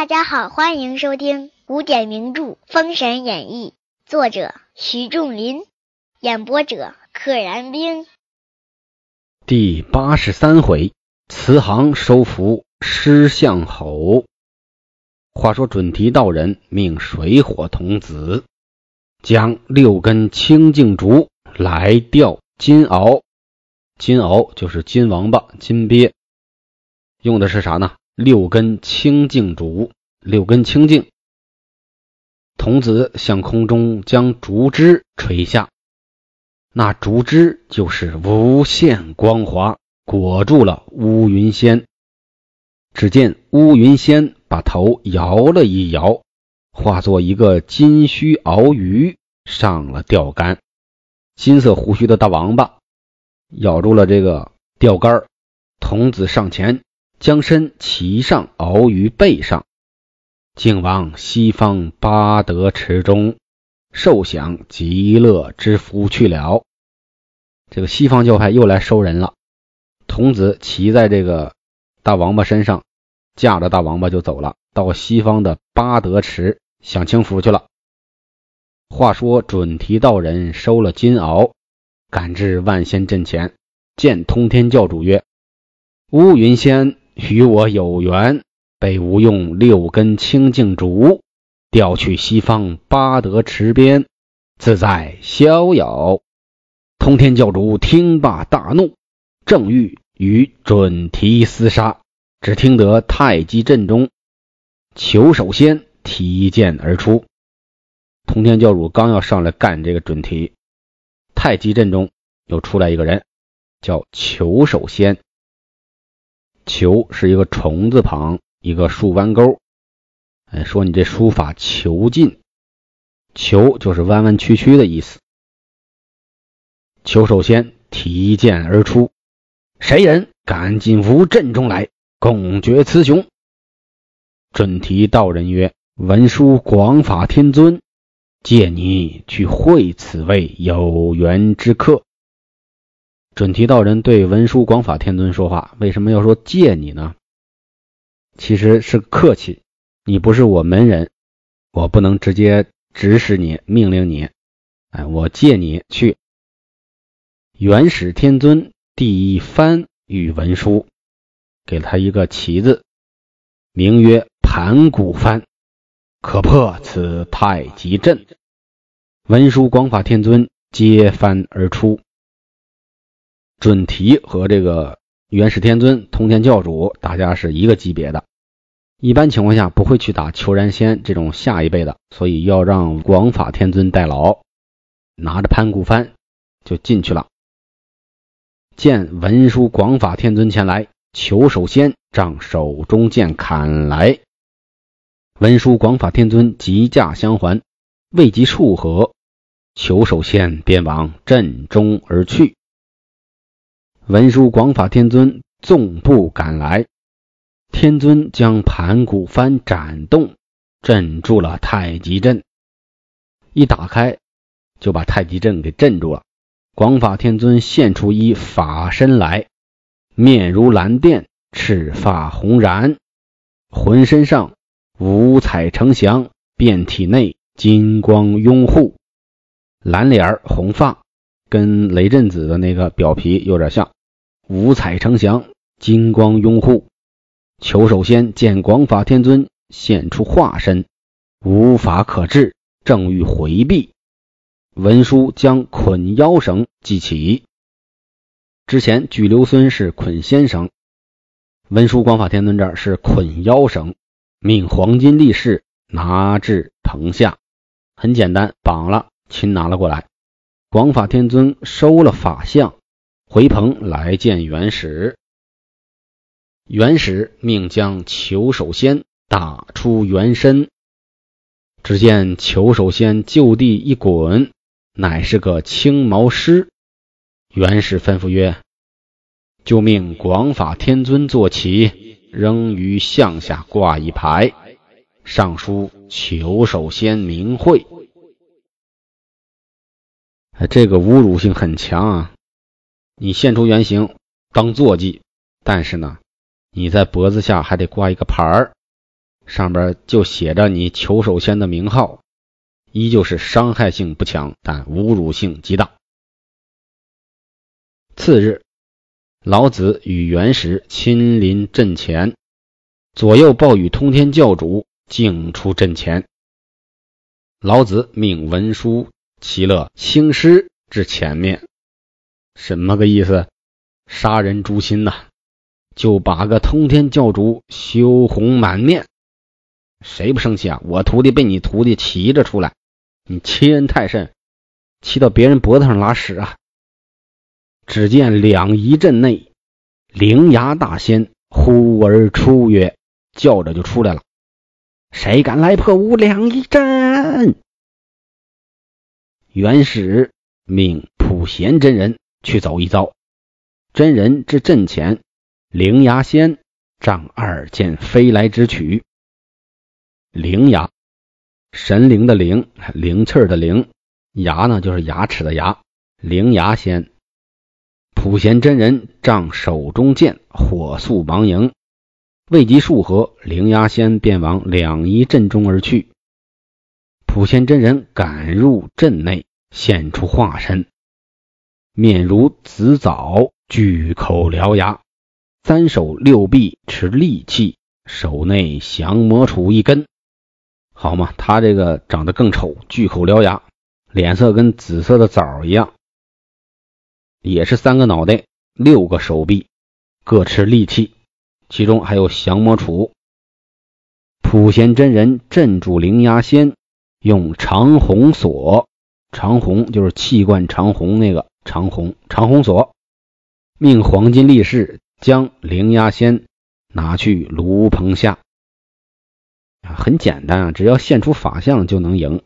大家好，欢迎收听古典名著《封神演义》，作者徐仲林，演播者可燃冰。第八十三回，慈航收服狮象吼。话说准提道人命水火童子将六根清净竹来钓金鳌，金鳌就是金王八、金鳖，用的是啥呢？六根清净竹，六根清净。童子向空中将竹枝垂下，那竹枝就是无限光华，裹住了乌云仙。只见乌云仙把头摇了一摇，化作一个金须鳌鱼上了钓竿。金色胡须的大王八咬住了这个钓竿，童子上前将身骑上鳌鱼背上，竟往西方八德池中受享极乐之福去了。这个西方教派又来收人了。童子骑在这个。大王八身上驾着大王八就走了，到西方的八德池享清福去了。话说准提道人收了金鳌，赶至万仙阵前，见通天教主曰：“乌云仙与我有缘，被吴用六根清净竹调去西方八德池边，自在逍遥。”通天教主听罢大怒，正欲。与准提厮杀，只听得太极阵中求首仙提剑而出。通天教主刚要上来干这个准提，太极阵中又出来一个人，叫求首仙。求是一个虫字旁，一个竖弯钩。哎，说你这书法遒劲，求就是弯弯曲曲的意思。求首先提剑而出。谁人敢进吾阵中来，共决雌雄？准提道人曰：“文殊广法天尊，借你去会此位有缘之客。”准提道人对文殊广法天尊说话，为什么要说借你呢？其实是客气，你不是我门人，我不能直接指使你、命令你。哎，我借你去。元始天尊。第一番与文殊，给他一个旗子，名曰盘古幡，可破此太极阵。文殊广法天尊接幡而出。准提和这个元始天尊、通天教主，大家是一个级别的，一般情况下不会去打求然仙这种下一辈的，所以要让广法天尊代劳，拿着盘古幡就进去了。见文殊广法天尊前来，求首先仗手中剑砍来。文殊广法天尊急驾相还，未及数合，求首先便往阵中而去。文殊广法天尊纵步赶来，天尊将盘古幡斩动，镇住了太极阵。一打开，就把太极阵给镇住了。广法天尊现出一法身来，面如蓝靛，赤发红髯，浑身上五彩呈祥，遍体内金光拥护，蓝脸红发，跟雷震子的那个表皮有点像。五彩呈祥，金光拥护。求首仙见广法天尊现出化身，无法可治，正欲回避。文殊将捆腰绳系起，之前巨留孙是捆仙绳，文殊广法天尊这儿是捆腰绳，命黄金力士拿至棚下，很简单，绑了，擒拿了过来。广法天尊收了法相，回棚来见元始。元始命将求首仙打出原身，只见求首仙就地一滚。乃是个青毛狮。元始吩咐曰：“就命广法天尊坐骑，扔于项下挂一牌，上书‘求首仙名讳’。这个侮辱性很强啊！你现出原形当坐骑，但是呢，你在脖子下还得挂一个牌儿，上边就写着你求首仙的名号，依旧是伤害性不强，但侮辱性极大。次日，老子与元始亲临阵前，左右报与通天教主径出阵前。老子命文书齐乐青师至前面，什么个意思？杀人诛心呐！就把个通天教主羞红满面。谁不生气啊？我徒弟被你徒弟骑着出来，你欺人太甚，骑到别人脖子上拉屎啊！只见两仪阵内，灵牙大仙呼而出曰：“叫着就出来了，谁敢来破吾两仪阵？”元始命普贤真人去走一遭。真人至阵前，灵牙仙仗二剑飞来直取。灵牙，神灵的灵，灵气儿的灵，牙呢就是牙齿的牙。灵牙仙。普贤真人仗手中剑，火速忙迎，未及数合，灵牙仙便往两仪阵中而去。普贤真人赶入阵内，现出化身，面如紫枣，巨口獠牙，三手六臂持利器，手内降魔杵一根。好嘛，他这个长得更丑，巨口獠牙，脸色跟紫色的枣一样。也是三个脑袋，六个手臂，各持利器，其中还有降魔杵。普贤真人镇住灵牙仙，用长虹锁，长虹就是气贯长虹那个长虹，长虹锁，命黄金力士将灵压仙拿去炉棚下。很简单啊，只要现出法相就能赢。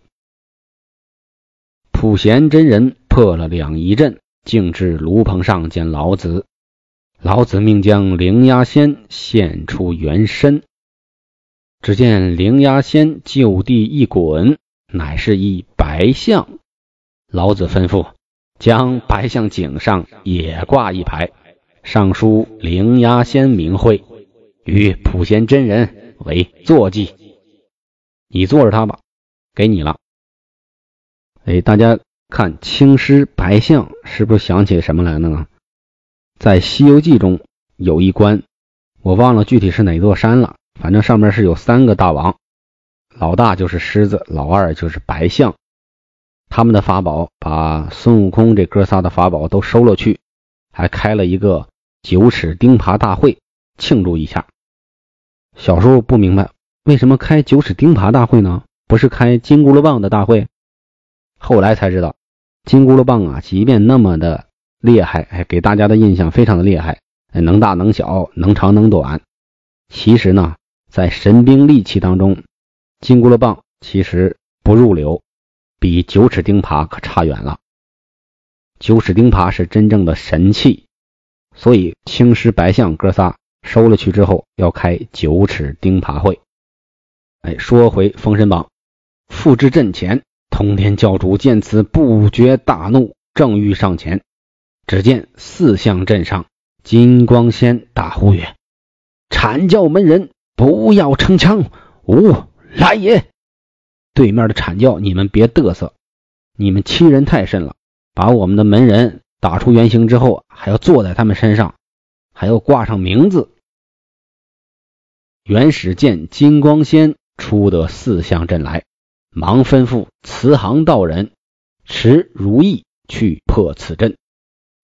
普贤真人破了两仪阵。径至炉棚上见老子，老子命将灵压仙现出原身。只见灵压仙就地一滚，乃是一白象。老子吩咐将白象颈上也挂一牌，上书灵牙仙名讳，与普贤真人为坐骑。你坐着他吧，给你了。哎，大家。看青狮白象，是不是想起什么来了呢？在《西游记》中有一关，我忘了具体是哪座山了。反正上面是有三个大王，老大就是狮子，老二就是白象。他们的法宝把孙悟空这哥仨的法宝都收了去，还开了一个九齿钉耙大会，庆祝一下。小时候不明白为什么开九齿钉耙大会呢？不是开金箍棒的大会？后来才知道。金箍棒啊，即便那么的厉害，哎，给大家的印象非常的厉害，能大能小，能长能短。其实呢，在神兵利器当中，金箍棒其实不入流，比九齿钉耙可差远了。九齿钉耙是真正的神器，所以青狮白象哥仨收了去之后，要开九齿钉耙会。哎，说回《封神榜》，复至阵前。通天教主见此，不觉大怒，正欲上前，只见四象阵上，金光仙大呼曰：“阐教门人，不要逞强，吾来也！”对面的阐教，你们别嘚瑟，你们欺人太甚了！把我们的门人打出原形之后，还要坐在他们身上，还要挂上名字。元始见金光仙出得四象阵来。忙吩咐慈航道人持如意去破此阵。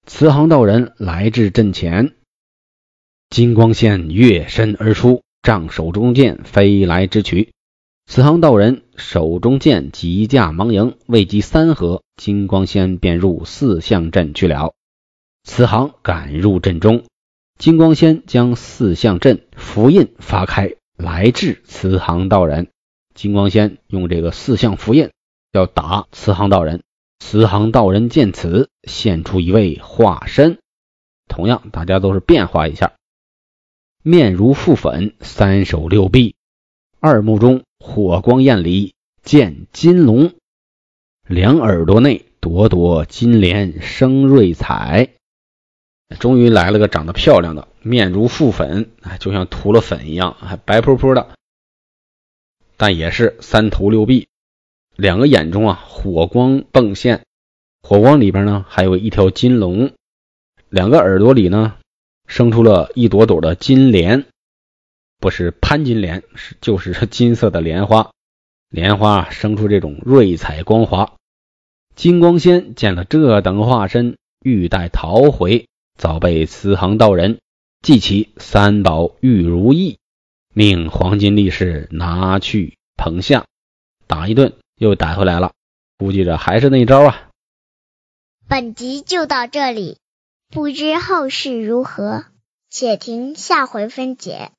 慈航道人来至阵前，金光仙跃身而出，仗手中剑飞来直取。慈航道人手中剑急架忙迎，未及三合，金光仙便入四象阵去了。慈航赶入阵中，金光仙将四象阵符印发开，来至慈航道人。金光仙用这个四象符印要打慈航道人，慈航道人见此，现出一位化身，同样大家都是变化一下，面如覆粉，三手六臂，二目中火光艳丽，见金龙，两耳朵内朵朵金莲生瑞彩，终于来了个长得漂亮的，面如覆粉，就像涂了粉一样，还白扑扑的。但也是三头六臂，两个眼中啊火光迸现，火光里边呢还有一条金龙，两个耳朵里呢生出了一朵朵的金莲，不是潘金莲，是就是金色的莲花，莲花生出这种瑞彩光华。金光仙见了这等化身，欲待逃回。早被慈航道人记起三宝玉如意，命黄金力士拿去棚下打一顿，又打回来了。估计着还是那招啊。本集就到这里，不知后事如何，且听下回分解。